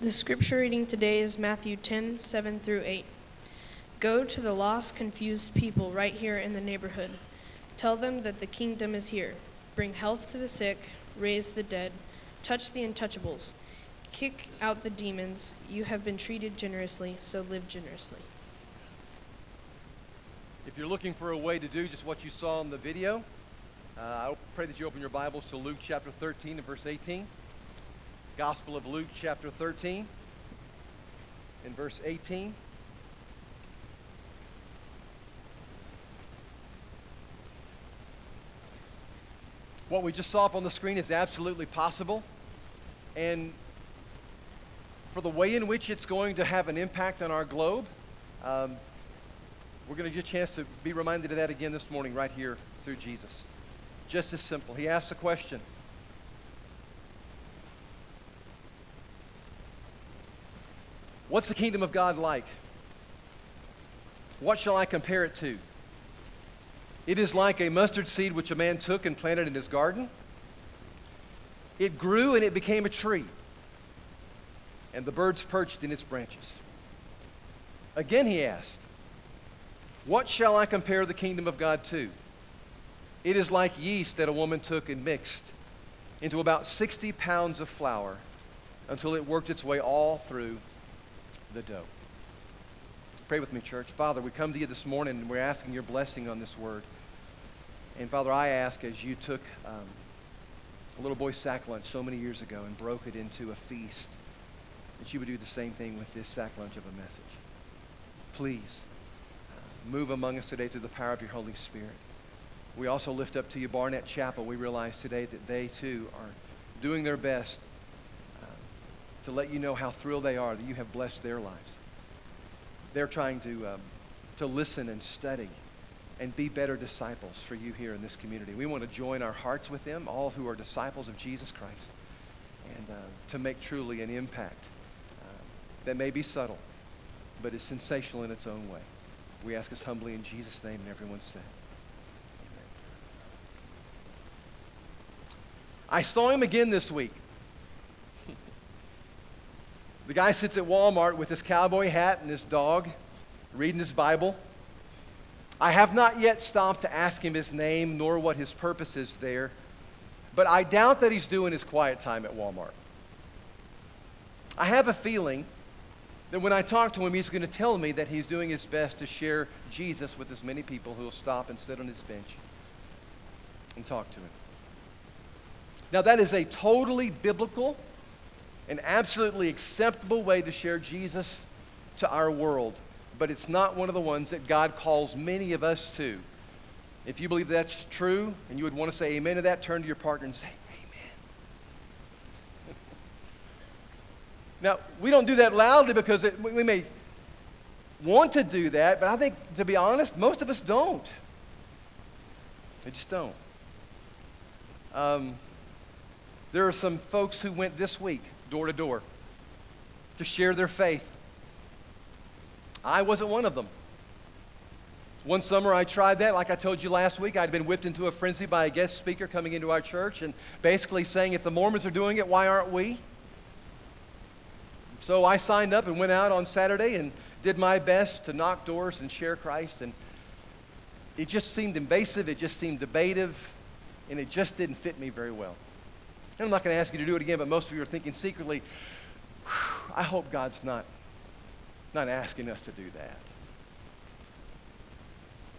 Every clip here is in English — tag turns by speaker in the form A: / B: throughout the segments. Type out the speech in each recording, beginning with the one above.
A: The scripture reading today is Matthew 10 7 through 8. Go to the lost, confused people right here in the neighborhood. Tell them that the kingdom is here. Bring health to the sick, raise the dead, touch the untouchables, kick out the demons. You have been treated generously, so live generously.
B: If you're looking for a way to do just what you saw in the video, uh, I pray that you open your Bibles to Luke chapter 13 and verse 18. Gospel of Luke chapter 13 and verse 18. What we just saw up on the screen is absolutely possible. And for the way in which it's going to have an impact on our globe, um, we're going to get a chance to be reminded of that again this morning, right here through Jesus. Just as simple. He asks a question What's the kingdom of God like? What shall I compare it to? It is like a mustard seed which a man took and planted in his garden. It grew and it became a tree, and the birds perched in its branches. Again he asked, What shall I compare the kingdom of God to? It is like yeast that a woman took and mixed into about 60 pounds of flour until it worked its way all through the dough. Pray with me, church. Father, we come to you this morning and we're asking your blessing on this word. And Father, I ask as you took um, a little boy's sack lunch so many years ago and broke it into a feast, that you would do the same thing with this sack lunch of a message. Please uh, move among us today through the power of your Holy Spirit. We also lift up to you Barnett Chapel. We realize today that they too are doing their best to let you know how thrilled they are that you have blessed their lives. They're trying to, um, to listen and study and be better disciples for you here in this community. We want to join our hearts with them, all who are disciples of Jesus Christ, and uh, to make truly an impact uh, that may be subtle, but is sensational in its own way. We ask us humbly in Jesus' name, and everyone said. Amen. I saw him again this week. The guy sits at Walmart with his cowboy hat and his dog, reading his Bible. I have not yet stopped to ask him his name nor what his purpose is there, but I doubt that he's doing his quiet time at Walmart. I have a feeling that when I talk to him, he's going to tell me that he's doing his best to share Jesus with as many people who will stop and sit on his bench and talk to him. Now, that is a totally biblical an absolutely acceptable way to share Jesus to our world, but it's not one of the ones that God calls many of us to. If you believe that's true and you would want to say amen to that, turn to your partner and say, Amen. now, we don't do that loudly because it, we may want to do that, but I think, to be honest, most of us don't. They just don't. Um, there are some folks who went this week door to door to share their faith. I wasn't one of them. One summer I tried that. Like I told you last week, I'd been whipped into a frenzy by a guest speaker coming into our church and basically saying, if the Mormons are doing it, why aren't we? So I signed up and went out on Saturday and did my best to knock doors and share Christ. And it just seemed invasive, it just seemed debative, and it just didn't fit me very well. And I'm not going to ask you to do it again, but most of you are thinking secretly, I hope God's not, not asking us to do that.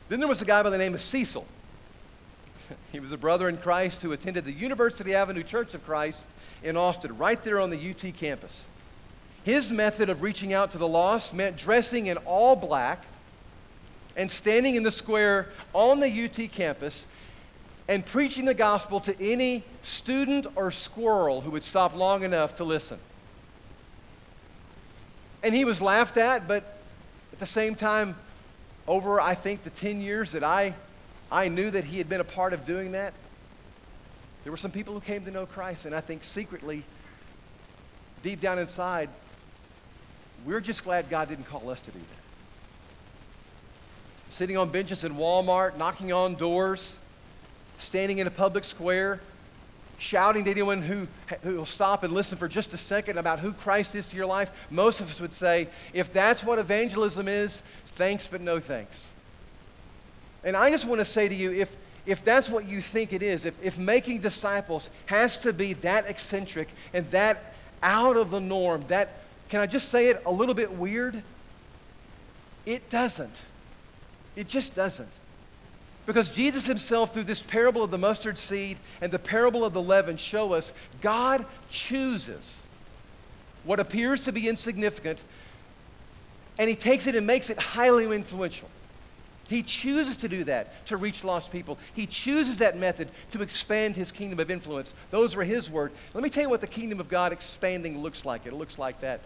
B: Then there was a guy by the name of Cecil. He was a brother in Christ who attended the University Avenue Church of Christ in Austin, right there on the UT campus. His method of reaching out to the lost meant dressing in all black and standing in the square on the UT campus and preaching the gospel to any student or squirrel who would stop long enough to listen. And he was laughed at, but at the same time, over I think the 10 years that I, I knew that he had been a part of doing that, there were some people who came to know Christ, and I think secretly, deep down inside, we're just glad God didn't call us to do that. Sitting on benches in Walmart, knocking on doors, standing in a public square, shouting to anyone who, who will stop and listen for just a second about who Christ is to your life, most of us would say, if that's what evangelism is, thanks but no thanks. And I just want to say to you, if, if that's what you think it is, if, if making disciples has to be that eccentric and that out of the norm, that, can I just say it, a little bit weird? It doesn't. It just doesn't. Because Jesus himself, through this parable of the mustard seed and the parable of the leaven, show us God chooses what appears to be insignificant and he takes it and makes it highly influential. He chooses to do that to reach lost people. He chooses that method to expand his kingdom of influence. Those were his words. Let me tell you what the kingdom of God expanding looks like. It looks like that,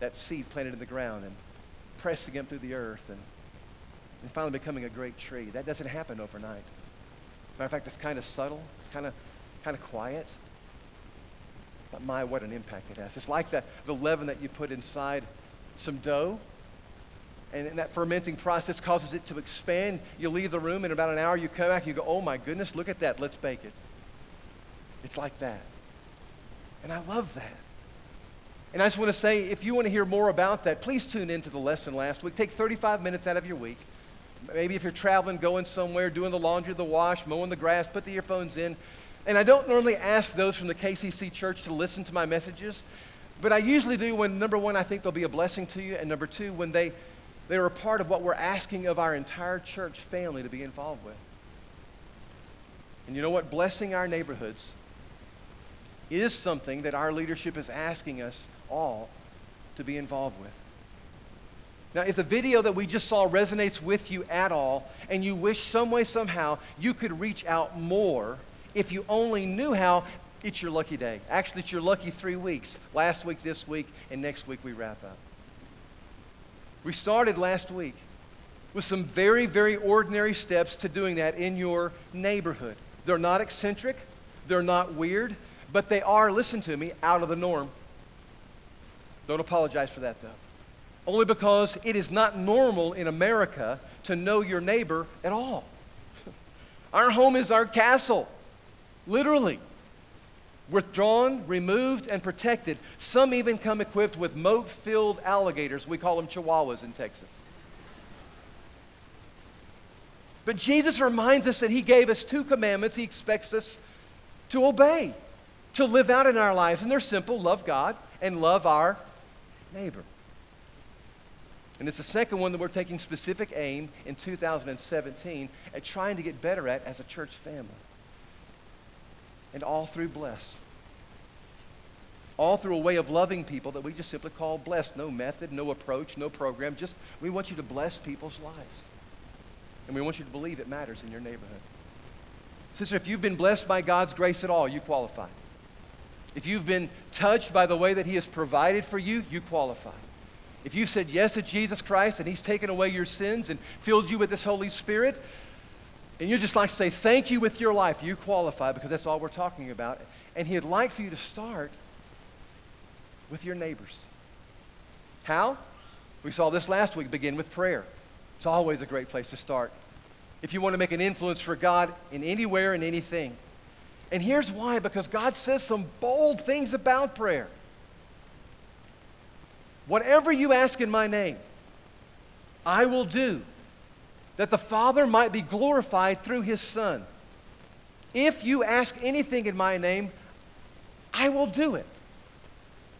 B: that seed planted in the ground and pressing him through the earth and and finally becoming a great tree. That doesn't happen overnight. Matter of fact, it's kind of subtle, it's kind of, kind of quiet. But my, what an impact it has. It's like the, the leaven that you put inside some dough, and that fermenting process causes it to expand. You leave the room, and in about an hour you come back, and you go, oh my goodness, look at that, let's bake it. It's like that. And I love that. And I just want to say, if you want to hear more about that, please tune into the lesson last week. Take 35 minutes out of your week Maybe if you're traveling, going somewhere, doing the laundry, the wash, mowing the grass, put the earphones in. And I don't normally ask those from the KCC church to listen to my messages, but I usually do when, number one, I think they'll be a blessing to you, and number two, when they, they are a part of what we're asking of our entire church family to be involved with. And you know what? Blessing our neighborhoods is something that our leadership is asking us all to be involved with. Now, if the video that we just saw resonates with you at all, and you wish some way, somehow, you could reach out more, if you only knew how, it's your lucky day. Actually, it's your lucky three weeks. Last week, this week, and next week we wrap up. We started last week with some very, very ordinary steps to doing that in your neighborhood. They're not eccentric, they're not weird, but they are, listen to me, out of the norm. Don't apologize for that, though only because it is not normal in America to know your neighbor at all. Our home is our castle, literally. Withdrawn, removed, and protected. Some even come equipped with moat filled alligators. We call them chihuahuas in Texas. But Jesus reminds us that He gave us two commandments He expects us to obey, to live out in our lives. And they're simple love God and love our neighbor. And it's the second one that we're taking specific aim in 2017 at trying to get better at as a church family. And all through bless. All through a way of loving people that we just simply call blessed. No method, no approach, no program. Just we want you to bless people's lives. And we want you to believe it matters in your neighborhood. Sister, if you've been blessed by God's grace at all, you qualify. If you've been touched by the way that He has provided for you, you qualify. If you've said yes to Jesus Christ and He's taken away your sins and filled you with this Holy Spirit, and you'd just like to say thank you with your life, you qualify because that's all we're talking about. And He'd like for you to start with your neighbors. How? We saw this last week. Begin with prayer. It's always a great place to start. If you want to make an influence for God in anywhere and anything. And here's why because God says some bold things about prayer. Whatever you ask in my name, I will do, that the Father might be glorified through his Son. If you ask anything in my name, I will do it.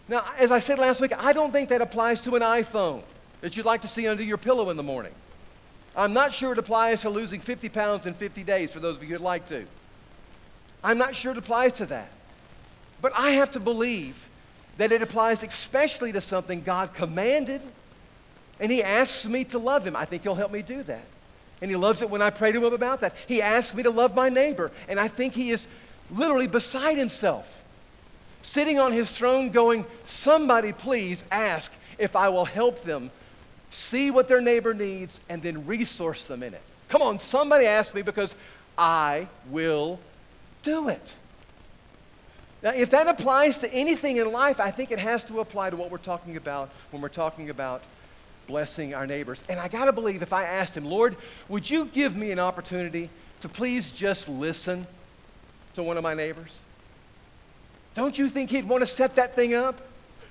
B: Now, as I said last week, I don't think that applies to an iPhone that you'd like to see under your pillow in the morning. I'm not sure it applies to losing 50 pounds in 50 days for those of you who'd like to. I'm not sure it applies to that. But I have to believe that it applies especially to something God commanded, and He asks me to love Him. I think He'll help me do that. And He loves it when I pray to Him about that. He asks me to love my neighbor, and I think He is literally beside Himself, sitting on His throne going, Somebody please ask if I will help them see what their neighbor needs and then resource them in it. Come on, somebody ask me because I will do it. Now, if that applies to anything in life, I think it has to apply to what we're talking about when we're talking about blessing our neighbors. And I got to believe if I asked him, Lord, would you give me an opportunity to please just listen to one of my neighbors? Don't you think He'd want to set that thing up?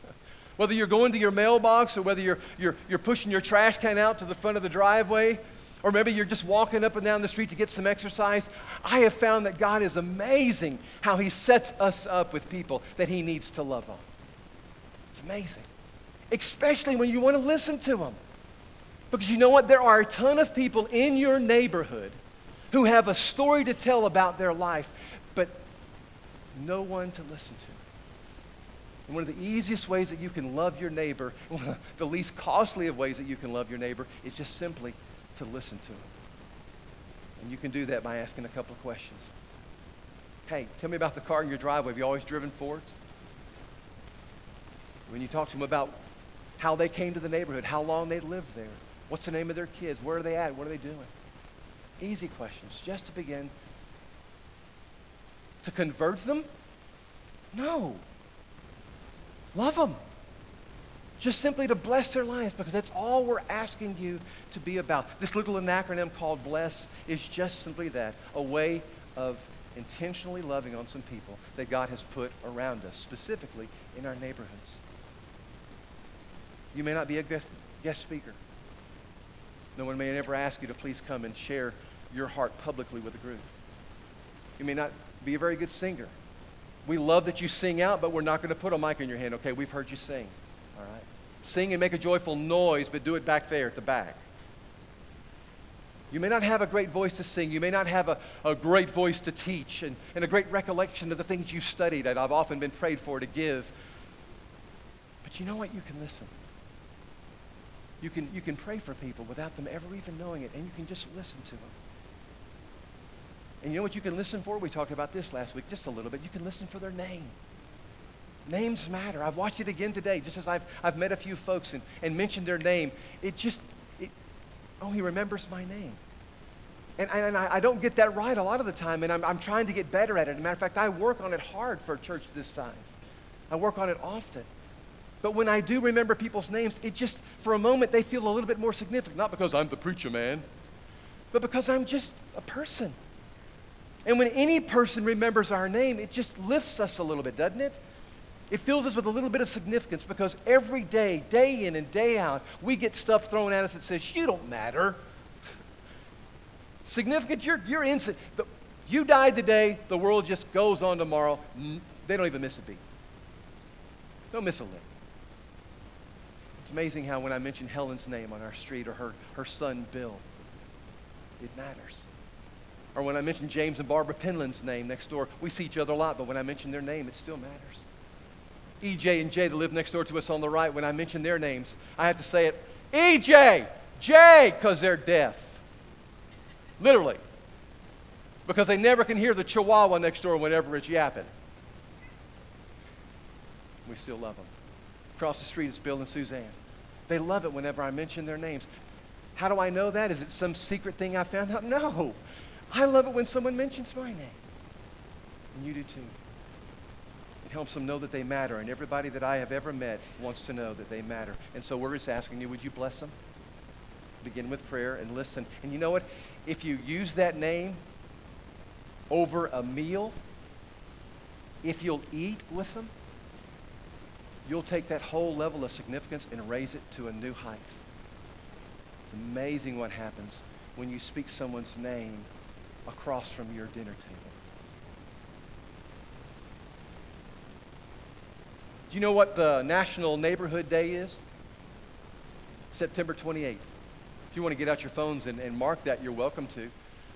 B: Whether you're going to your mailbox or whether you're, you're, you're pushing your trash can out to the front of the driveway, or maybe you're just walking up and down the street to get some exercise, I have found that God is amazing how He sets us up with people that He needs to love on. It's amazing. Especially when you want to listen to them. Because you know what? There are a ton of people in your neighborhood who have a story to tell about their life, but no one to listen to. And one of the easiest ways that you can love your neighbor, one of the least costly of ways that you can love your neighbor, is just simply to listen to him. And you can do that by asking a couple of questions. Hey, tell me about the car in your driveway. Have you always driven Fords? When you talk to them about how they came to the neighborhood, how long they lived there, what's the name of their kids, where are they at, what are they doing? Easy questions, just to begin. To convert them? No. Love them. Just simply to bless their lives because that's all we're asking you to be about. This little acronym called BLESS is just simply that a way of intentionally loving on some people that God has put around us, specifically in our neighborhoods. You may not be a guest speaker. No one may ever ask you to please come and share your heart publicly with a group. You may not be a very good singer. We love that you sing out, but we're not going to put a mic in your hand. Okay, we've heard you sing. All right? Sing and make a joyful noise, but do it back there at the back. You may not have a great voice to sing. You may not have a, a great voice to teach and, and a great recollection of the things you studied that I've often been prayed for to give. But you know what? You can listen. You can, you can pray for people without them ever even knowing it, and you can just listen to them. And you know what you can listen for? We talked about this last week just a little bit. You can listen for their name. Names matter. I've watched it again today, just as I've, I've met a few folks and, and mentioned their name. It just, it, oh, he remembers my name. And, and I, I, don't get that right a lot of the time, and I'm, I'm trying to get better at it. As a matter of fact, I work on it hard for a church this size. I work on it often. But when I do remember people's names, it just, for a moment, they feel a little bit more significant. Not because I'm the preacher man, but because I'm just a person. And when any person remembers our name, it just lifts us a little bit, doesn't it? It fills us with a little bit of significance because every day, day in and day out, we get stuff thrown at us that says, You don't matter. Significant, you're, you're innocent. You died today, the world just goes on tomorrow. They don't even miss a beat. Don't miss a lick. It's amazing how when I mention Helen's name on our street or her, her son Bill, it matters. Or when I mention James and Barbara Penland's name next door, we see each other a lot, but when I mention their name, it still matters. EJ and Jay that live next door to us on the right, when I mention their names, I have to say it, EJ, Jay, because they're deaf. Literally. Because they never can hear the chihuahua next door whenever it's yapping. We still love them. Across the street is Bill and Suzanne. They love it whenever I mention their names. How do I know that? Is it some secret thing I found out? No. I love it when someone mentions my name. And you do too. Helps them know that they matter. And everybody that I have ever met wants to know that they matter. And so we're just asking you, would you bless them? Begin with prayer and listen. And you know what? If you use that name over a meal, if you'll eat with them, you'll take that whole level of significance and raise it to a new height. It's amazing what happens when you speak someone's name across from your dinner table. Do you know what the National Neighborhood Day is? September 28th. If you want to get out your phones and, and mark that, you're welcome to.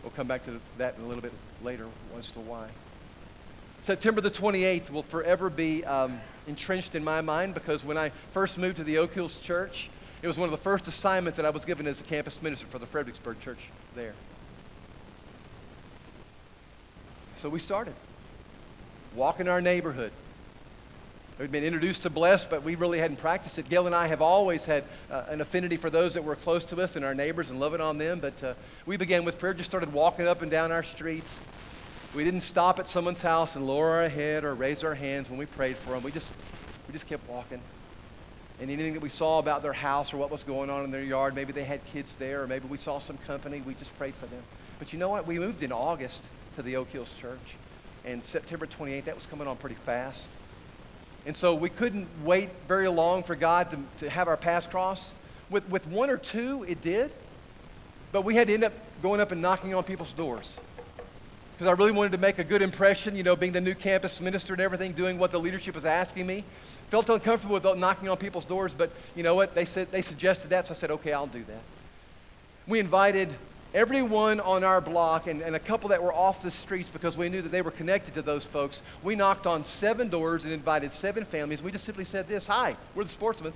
B: We'll come back to that in a little bit later as to why. September the 28th will forever be um, entrenched in my mind because when I first moved to the Oak Hills Church, it was one of the first assignments that I was given as a campus minister for the Fredericksburg Church there. So we started walking our neighborhood. We'd been introduced to Bless, but we really hadn't practiced it. Gail and I have always had uh, an affinity for those that were close to us and our neighbors and loving on them. But uh, we began with prayer, just started walking up and down our streets. We didn't stop at someone's house and lower our head or raise our hands when we prayed for them. We just, we just kept walking. And anything that we saw about their house or what was going on in their yard, maybe they had kids there, or maybe we saw some company, we just prayed for them. But you know what? We moved in August to the Oak Hills Church. And September 28th, that was coming on pretty fast. And so we couldn't wait very long for God to, to have our paths cross. With, with one or two, it did. But we had to end up going up and knocking on people's doors. Because I really wanted to make a good impression, you know, being the new campus minister and everything, doing what the leadership was asking me. Felt uncomfortable with knocking on people's doors, but you know what? They said they suggested that, so I said, okay, I'll do that. We invited everyone on our block and, and a couple that were off the streets because we knew that they were connected to those folks. We knocked on seven doors and invited seven families. We just simply said this Hi, we're the Sportsmen.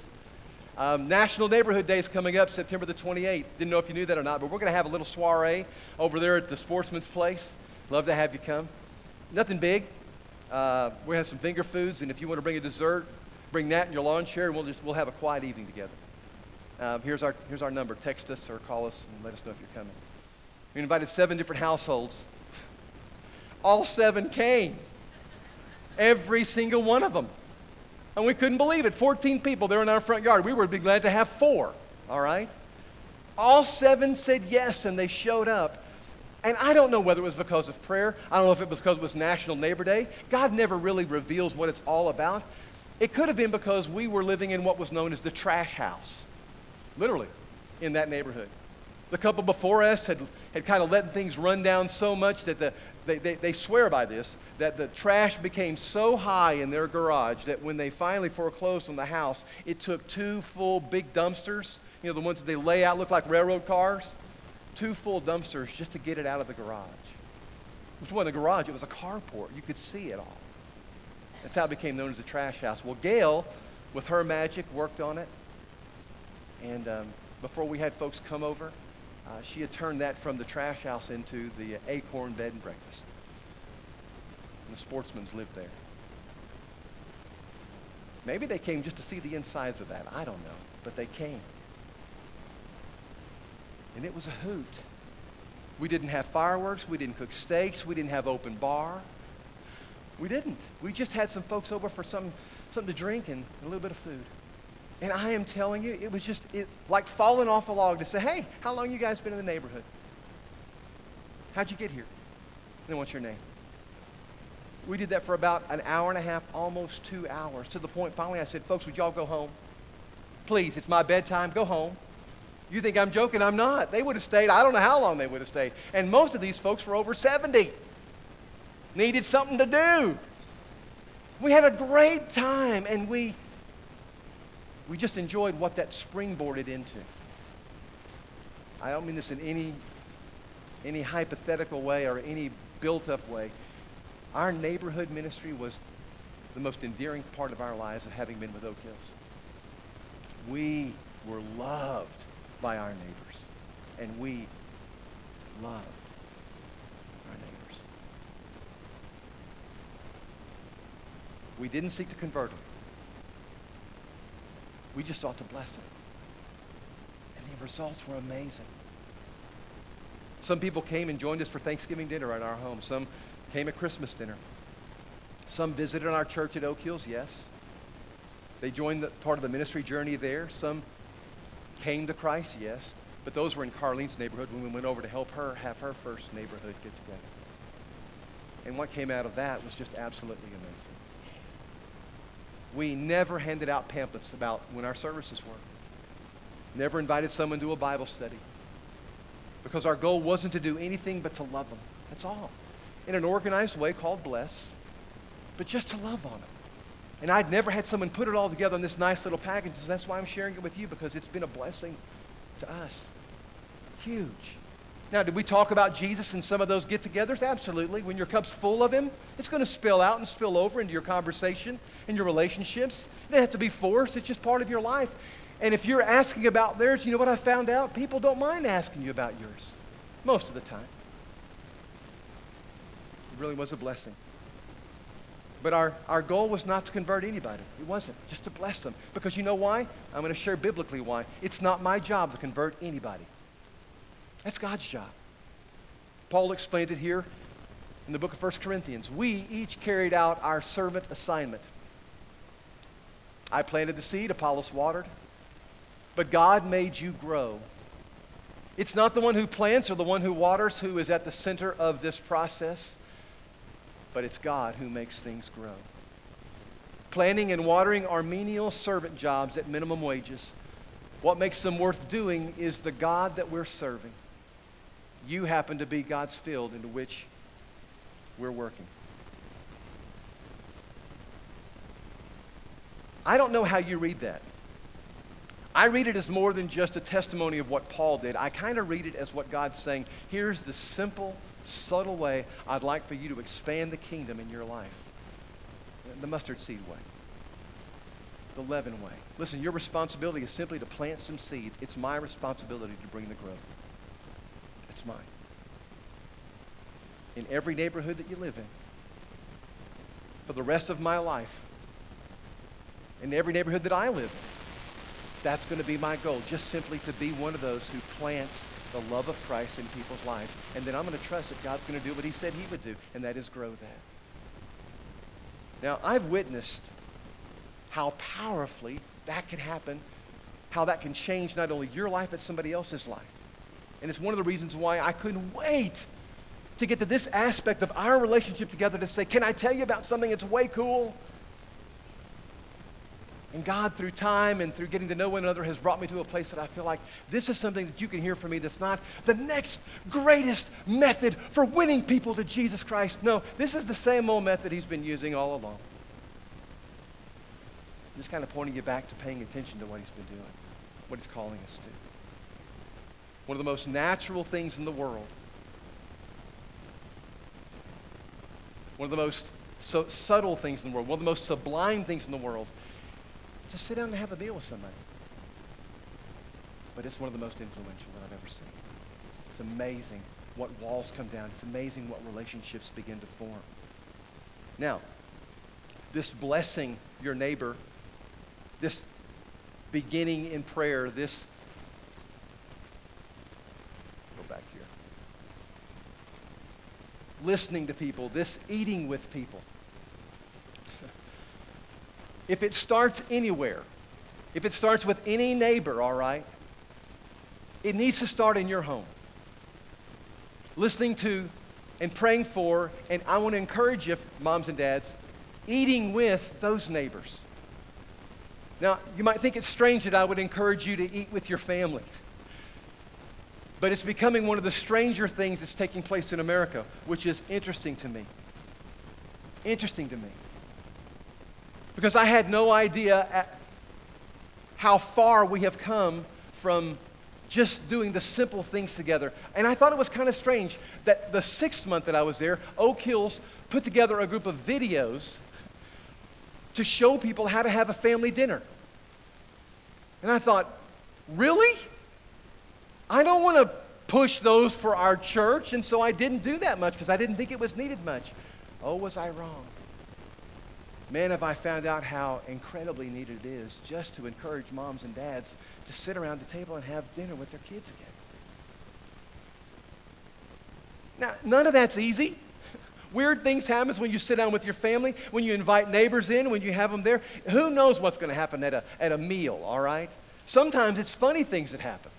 B: Um, National Neighborhood Day is coming up September the 28th. Didn't know if you knew that or not, but we're going to have a little soiree over there at the Sportsman's Place. Love to have you come. Nothing big. Uh, we have some finger foods, and if you want to bring a dessert, bring that in your lawn chair, and we'll just we'll have a quiet evening together. Uh, here's our here's our number. Text us or call us and let us know if you're coming. We invited seven different households. All seven came. Every single one of them. And we couldn't believe it. 14 people there in our front yard. We would be glad to have four. All right? All seven said yes, and they showed up. And I don't know whether it was because of prayer. I don't know if it was because it was National Neighbor Day. God never really reveals what it's all about. It could have been because we were living in what was known as the trash house, literally, in that neighborhood. The couple before us had, had kind of let things run down so much that the, they, they, they swear by this, that the trash became so high in their garage that when they finally foreclosed on the house, it took two full big dumpsters, you know, the ones that they lay out look like railroad cars, two full dumpsters just to get it out of the garage. It wasn't a garage, it was a carport. You could see it all. That's how it became known as the trash house. Well, Gail, with her magic, worked on it. And um, before we had folks come over, uh, she had turned that from the trash house into the Acorn Bed and Breakfast. And the sportsmen's lived there. Maybe they came just to see the insides of that. I don't know. But they came. And it was a hoot. We didn't have fireworks. We didn't cook steaks. We didn't have open bar. We didn't. We just had some folks over for some, something to drink and a little bit of food. And I am telling you, it was just it, like falling off a log to say, hey, how long you guys been in the neighborhood? How'd you get here? And then what's your name? We did that for about an hour and a half, almost two hours, to the point finally I said, folks, would y'all go home? Please, it's my bedtime. Go home. You think I'm joking? I'm not. They would have stayed. I don't know how long they would have stayed. And most of these folks were over 70. Needed something to do. We had a great time and we we just enjoyed what that springboarded into. I don't mean this in any any hypothetical way or any built up way. Our neighborhood ministry was the most endearing part of our lives of having been with Oak Hills. We were loved by our neighbors, and we loved our neighbors. We didn't seek to convert them. We just sought to bless them. And the results were amazing. Some people came and joined us for Thanksgiving dinner at our home. Some came at Christmas dinner. Some visited our church at Oak Hills, yes. They joined the, part of the ministry journey there. Some came to Christ, yes. But those were in Carlene's neighborhood when we went over to help her have her first neighborhood get together. And what came out of that was just absolutely amazing. We never handed out pamphlets about when our services were. Never invited someone to a Bible study. Because our goal wasn't to do anything but to love them. That's all. In an organized way called bless, but just to love on them. And I'd never had someone put it all together in this nice little package. So that's why I'm sharing it with you because it's been a blessing to us. Huge. Now, did we talk about Jesus in some of those get togethers? Absolutely. When your cup's full of Him, it's going to spill out and spill over into your conversation and your relationships. It doesn't have to be forced, it's just part of your life. And if you're asking about theirs, you know what I found out? People don't mind asking you about yours most of the time. It really was a blessing. But our, our goal was not to convert anybody. It wasn't. Just to bless them. Because you know why? I'm going to share biblically why. It's not my job to convert anybody. That's God's job. Paul explained it here in the book of 1 Corinthians. We each carried out our servant assignment. I planted the seed, Apollos watered, but God made you grow. It's not the one who plants or the one who waters who is at the center of this process, but it's God who makes things grow. Planting and watering are menial servant jobs at minimum wages. What makes them worth doing is the God that we're serving. You happen to be God's field into which we're working. I don't know how you read that. I read it as more than just a testimony of what Paul did. I kind of read it as what God's saying here's the simple, subtle way I'd like for you to expand the kingdom in your life the mustard seed way, the leaven way. Listen, your responsibility is simply to plant some seeds. It's my responsibility to bring the growth. Mine. In every neighborhood that you live in, for the rest of my life, in every neighborhood that I live in, that's going to be my goal, just simply to be one of those who plants the love of Christ in people's lives. And then I'm going to trust that God's going to do what he said he would do, and that is grow that. Now, I've witnessed how powerfully that can happen, how that can change not only your life, but somebody else's life. And it's one of the reasons why I couldn't wait to get to this aspect of our relationship together to say, Can I tell you about something that's way cool? And God, through time and through getting to know one another, has brought me to a place that I feel like this is something that you can hear from me that's not the next greatest method for winning people to Jesus Christ. No, this is the same old method He's been using all along. Just kind of pointing you back to paying attention to what He's been doing, what He's calling us to. One of the most natural things in the world. One of the most so subtle things in the world, one of the most sublime things in the world just sit down and have a meal with somebody. But it's one of the most influential that I've ever seen. It's amazing what walls come down. It's amazing what relationships begin to form. Now, this blessing your neighbor, this beginning in prayer, this go back here. Listening to people, this eating with people if it starts anywhere, if it starts with any neighbor, all right, it needs to start in your home. Listening to and praying for, and I want to encourage you, moms and dads, eating with those neighbors. Now, you might think it's strange that I would encourage you to eat with your family. But it's becoming one of the stranger things that's taking place in America, which is interesting to me. Interesting to me because I had no idea how far we have come from just doing the simple things together. And I thought it was kind of strange that the sixth month that I was there, Oak Hills put together a group of videos to show people how to have a family dinner. And I thought, really? I don't want to push those for our church, and so I didn't do that much because I didn't think it was needed much. Oh, was I wrong? Man, have I found out how incredibly needed it is just to encourage moms and dads to sit around the table and have dinner with their kids again. Now, none of that's easy. Weird things happen when you sit down with your family, when you invite neighbors in, when you have them there. Who knows what's going to happen at a, at a meal, all right? Sometimes it's funny things that happen.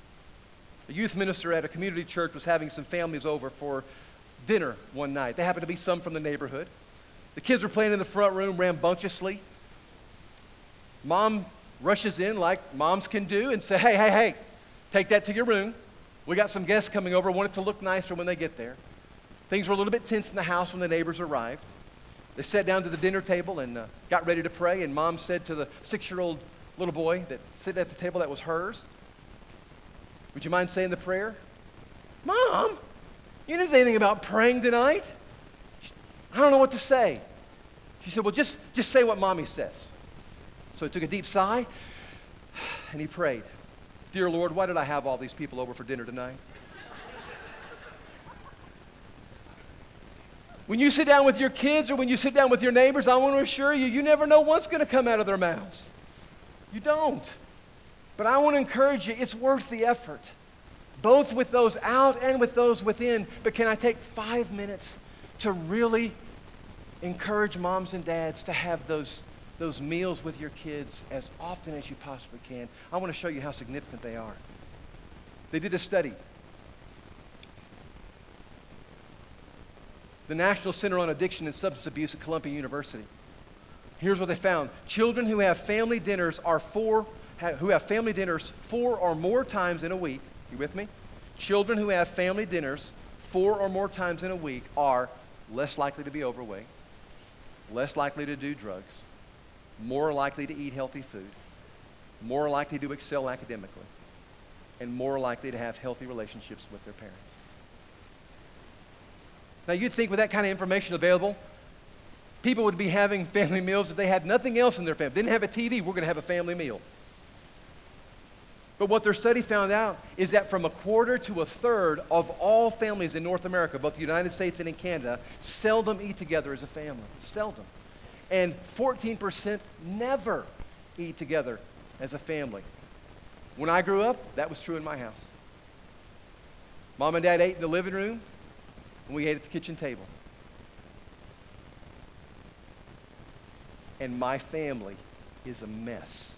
B: A youth minister at a community church was having some families over for dinner one night. They happened to be some from the neighborhood. The kids were playing in the front room rambunctiously. Mom rushes in like moms can do and say, hey, hey, hey, take that to your room. We got some guests coming over. Want it to look nicer when they get there. Things were a little bit tense in the house when the neighbors arrived. They sat down to the dinner table and uh, got ready to pray. And mom said to the six-year-old little boy that sat at the table that was hers, "Would you mind saying the prayer?" Mom, you didn't say anything about praying tonight. I don't know what to say. She said, Well, just, just say what mommy says. So he took a deep sigh and he prayed, Dear Lord, why did I have all these people over for dinner tonight? When you sit down with your kids or when you sit down with your neighbors, I want to assure you, you never know what's going to come out of their mouths. You don't. But I want to encourage you, it's worth the effort, both with those out and with those within. But can I take five minutes to really encourage moms and dads to have those, those meals with your kids as often as you possibly can. I want to show you how significant they are. They did a study. The National Center on Addiction and Substance Abuse at Columbia University Here's what they found children who have family dinners are four, who have family dinners four or more times in a week. You with me? Children who have family dinners four or more times in a week are less likely to be overweight, less likely to do drugs, more likely to eat healthy food, more likely to excel academically, and more likely to have healthy relationships with their parents. Now, you'd think with that kind of information available, people would be having family meals if they had nothing else in their family. Didn't have a TV, we're going to have a family meal. But what their study found out is that from a quarter to a third of all families in North America, both the United States and in Canada, seldom eat together as a family. Seldom. And 14% never eat together as a family. When I grew up, that was true in my house. Mom and dad ate in the living room, and we ate at the kitchen table. And my family is a mess.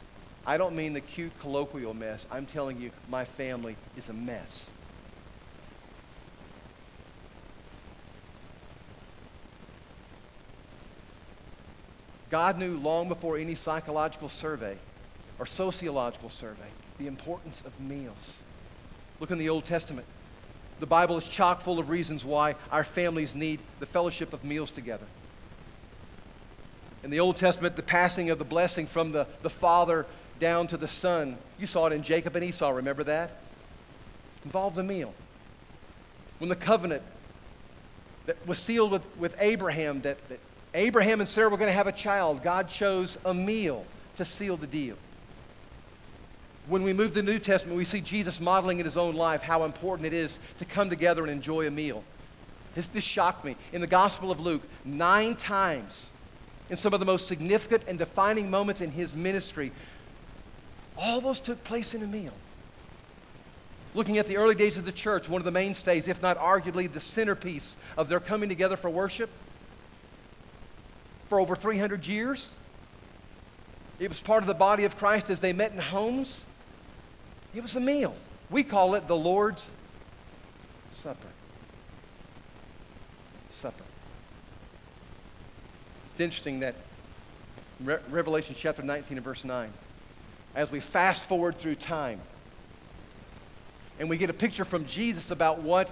B: I don't mean the cute colloquial mess. I'm telling you, my family is a mess. God knew long before any psychological survey or sociological survey the importance of meals. Look in the Old Testament. The Bible is chock full of reasons why our families need the fellowship of meals together. In the Old Testament, the passing of the blessing from the, the father down to the son, you saw it in Jacob and Esau, remember that? Involved a meal. When the covenant that was sealed with, with Abraham, that, that Abraham and Sarah were going to have a child, God chose a meal to seal the deal. When we move to the New Testament, we see Jesus modeling in his own life how important it is to come together and enjoy a meal. This, this shocked me. In the Gospel of Luke, nine times in some of the most significant and defining moments in his ministry, all those took place in a meal. Looking at the early days of the church, one of the mainstays, if not arguably the centerpiece of their coming together for worship, for over 300 years, it was part of the body of Christ as they met in homes. It was a meal. We call it the Lord's Supper. Supper. It's interesting that Re- Revelation chapter 19 and verse 9, as we fast forward through time, and we get a picture from Jesus about what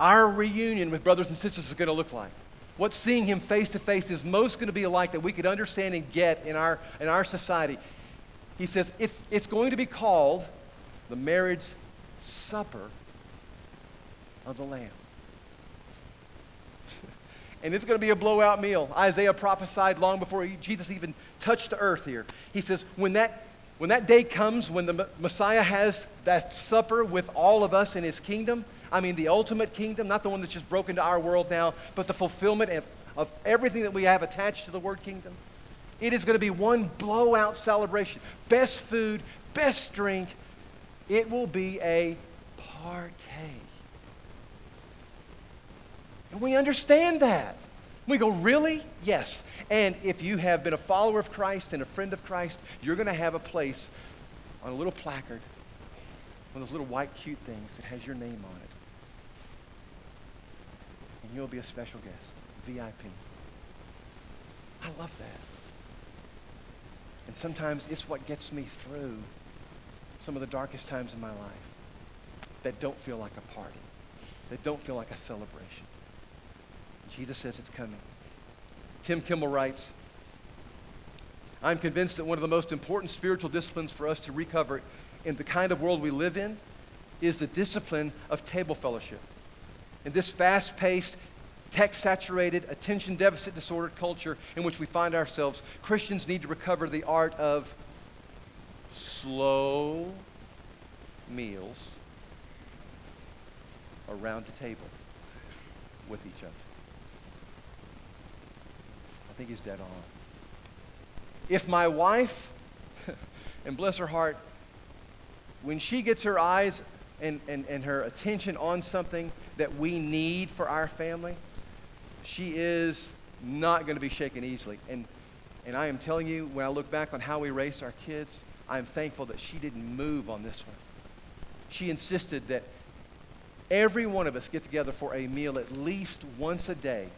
B: our reunion with brothers and sisters is going to look like. What seeing him face to face is most going to be like that we could understand and get in our, in our society. He says it's, it's going to be called the marriage supper of the Lamb. and it's going to be a blowout meal. Isaiah prophesied long before Jesus even touched the earth here. He says, when that, when that day comes, when the Messiah has that supper with all of us in his kingdom, I mean the ultimate kingdom, not the one that's just broken to our world now, but the fulfillment of, of everything that we have attached to the word kingdom. It is going to be one blowout celebration. Best food, best drink, it will be a party. And we understand that. We go, really? Yes. And if you have been a follower of Christ and a friend of Christ, you're going to have a place on a little placard, one of those little white cute things that has your name on it. And you'll be a special guest, VIP. I love that. And sometimes it's what gets me through some of the darkest times in my life that don't feel like a party, that don't feel like a celebration. Jesus says it's coming. Tim Kimball writes, I'm convinced that one of the most important spiritual disciplines for us to recover in the kind of world we live in is the discipline of table fellowship. In this fast paced, tech saturated, attention deficit disordered culture in which we find ourselves, Christians need to recover the art of slow meals around a table with each other. I think he's dead on. If my wife, and bless her heart, when she gets her eyes and, and, and her attention on something that we need for our family, she is not going to be shaken easily. And, and I am telling you, when I look back on how we raised our kids, I'm thankful that she didn't move on this one. She insisted that every one of us get together for a meal at least once a day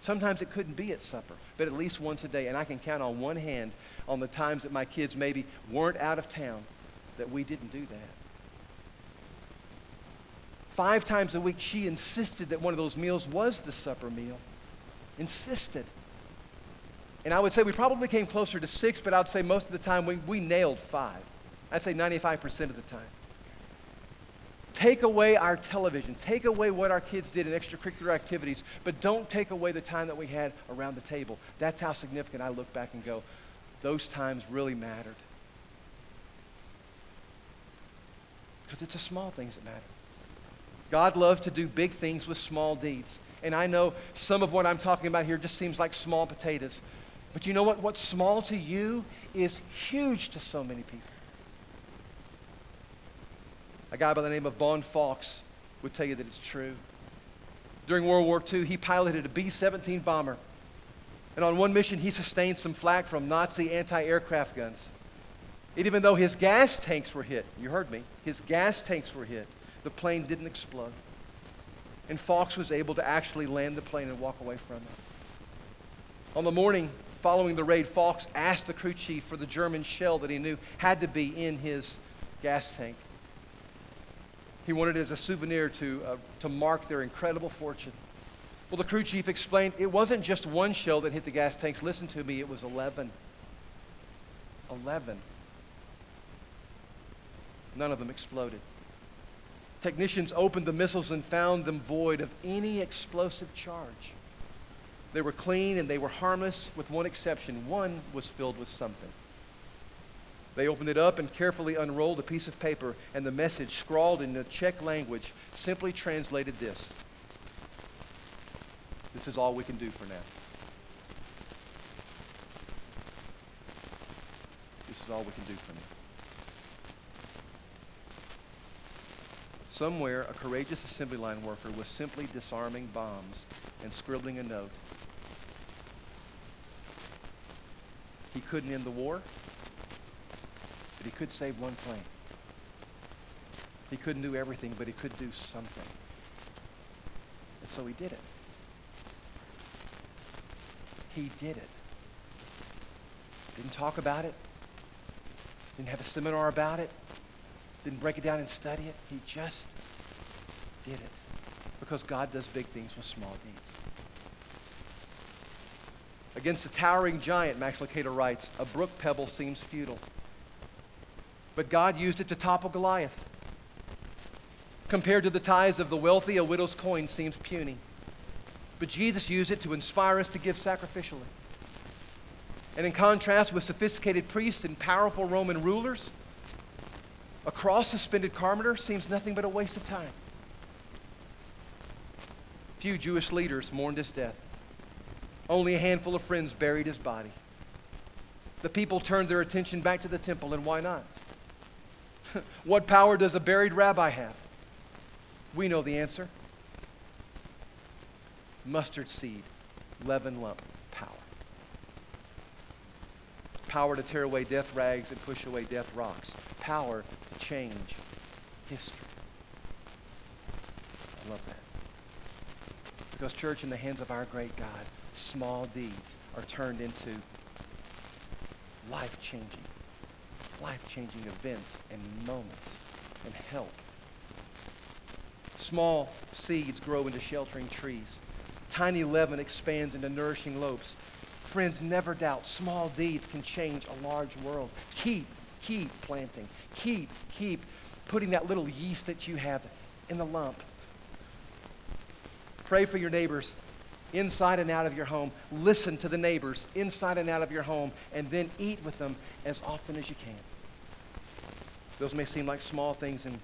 B: Sometimes it couldn't be at supper, but at least once a day. And I can count on one hand on the times that my kids maybe weren't out of town that we didn't do that. Five times a week, she insisted that one of those meals was the supper meal. Insisted. And I would say we probably came closer to six, but I'd say most of the time we, we nailed five. I'd say 95% of the time. Take away our television. Take away what our kids did in extracurricular activities, but don't take away the time that we had around the table. That's how significant I look back and go, those times really mattered. Because it's the small things that matter. God loves to do big things with small deeds. And I know some of what I'm talking about here just seems like small potatoes. But you know what? What's small to you is huge to so many people. A guy by the name of Bohn Fawkes would tell you that it's true. During World War II, he piloted a B 17 bomber. And on one mission, he sustained some flak from Nazi anti aircraft guns. And even though his gas tanks were hit, you heard me, his gas tanks were hit, the plane didn't explode. And Fawkes was able to actually land the plane and walk away from it. On the morning following the raid, Fawkes asked the crew chief for the German shell that he knew had to be in his gas tank. He wanted it as a souvenir to, uh, to mark their incredible fortune. Well, the crew chief explained it wasn't just one shell that hit the gas tanks. Listen to me, it was 11. 11. None of them exploded. Technicians opened the missiles and found them void of any explosive charge. They were clean and they were harmless, with one exception. One was filled with something. They opened it up and carefully unrolled a piece of paper, and the message, scrawled in the Czech language, simply translated this This is all we can do for now. This is all we can do for now. Somewhere, a courageous assembly line worker was simply disarming bombs and scribbling a note. He couldn't end the war, he could save one plane. He couldn't do everything, but he could do something. And so he did it. He did it. Didn't talk about it. Didn't have a seminar about it. Didn't break it down and study it. He just did it. Because God does big things with small deeds. Against a towering giant, Max Lucado writes, a brook pebble seems futile. But God used it to topple Goliath. Compared to the tithes of the wealthy, a widow's coin seems puny. But Jesus used it to inspire us to give sacrificially. And in contrast with sophisticated priests and powerful Roman rulers, a cross suspended carpenter seems nothing but a waste of time. Few Jewish leaders mourned his death. Only a handful of friends buried his body. The people turned their attention back to the temple, and why not? what power does a buried rabbi have? We know the answer mustard seed, leaven lump power. Power to tear away death rags and push away death rocks. Power to change history. I love that. Because, church, in the hands of our great God, small deeds are turned into life changing, life changing events and moments and help. Small seeds grow into sheltering trees. Tiny leaven expands into nourishing loaves. Friends, never doubt small deeds can change a large world. Keep, keep planting. Keep, keep putting that little yeast that you have in the lump. Pray for your neighbors inside and out of your home. Listen to the neighbors inside and out of your home, and then eat with them as often as you can. Those may seem like small things in,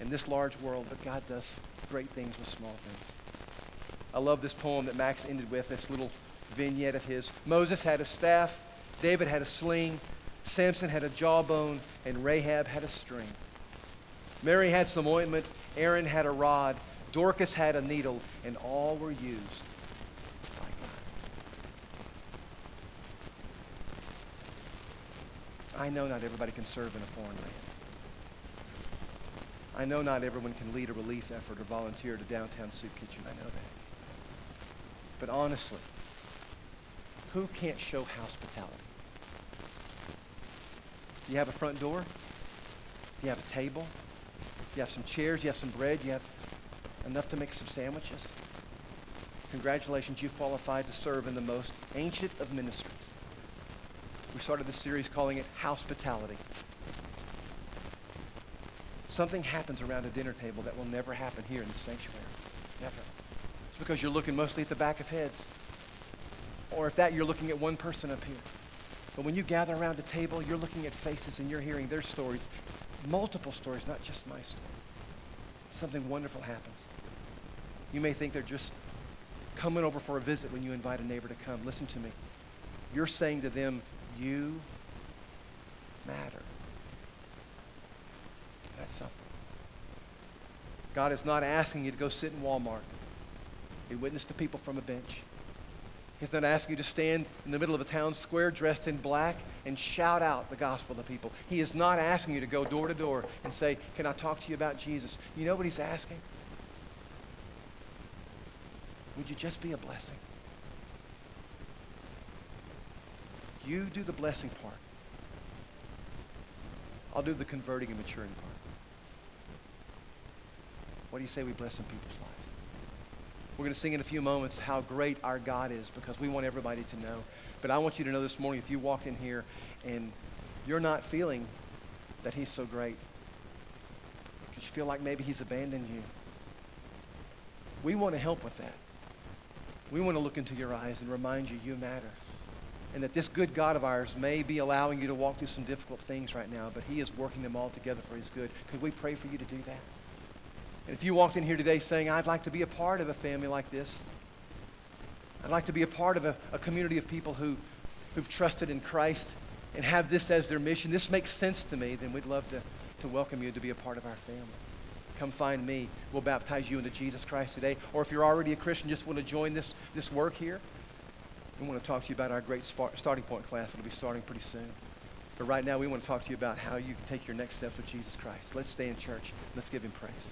B: in this large world, but God does great things with small things. I love this poem that Max ended with, this little vignette of his. Moses had a staff, David had a sling, Samson had a jawbone, and Rahab had a string. Mary had some ointment, Aaron had a rod, Dorcas had a needle, and all were used by God. I know not everybody can serve in a foreign land. I know not everyone can lead a relief effort or volunteer at a downtown soup kitchen. I know that. But honestly, who can't show hospitality? Do you have a front door? Do you have a table? Do you have some chairs? Do you have some bread? Do you have enough to make some sandwiches? Congratulations, you've qualified to serve in the most ancient of ministries. We started this series calling it Hospitality. Something happens around a dinner table that will never happen here in the sanctuary. Never. It's because you're looking mostly at the back of heads. Or if that, you're looking at one person up here. But when you gather around a table, you're looking at faces and you're hearing their stories, multiple stories, not just my story. Something wonderful happens. You may think they're just coming over for a visit when you invite a neighbor to come. Listen to me. You're saying to them, you matter. That's something. God is not asking you to go sit in Walmart and witness to people from a bench. He's not asking you to stand in the middle of a town square dressed in black and shout out the gospel to people. He is not asking you to go door to door and say, Can I talk to you about Jesus? You know what he's asking? Would you just be a blessing? You do the blessing part. I'll do the converting and maturing part. What do you say we bless some people's lives? We're going to sing in a few moments how great our God is because we want everybody to know. But I want you to know this morning if you walked in here and you're not feeling that He's so great, because you feel like maybe He's abandoned you, we want to help with that. We want to look into your eyes and remind you you matter. And that this good God of ours may be allowing you to walk through some difficult things right now, but He is working them all together for His good. Could we pray for you to do that? And if you walked in here today saying, I'd like to be a part of a family like this, I'd like to be a part of a, a community of people who, who've trusted in Christ and have this as their mission, this makes sense to me, then we'd love to, to welcome you to be a part of our family. Come find me. We'll baptize you into Jesus Christ today. Or if you're already a Christian, just want to join this, this work here, we want to talk to you about our great starting point class. It'll be starting pretty soon. But right now, we want to talk to you about how you can take your next steps with Jesus Christ. Let's stay in church. Let's give him praise.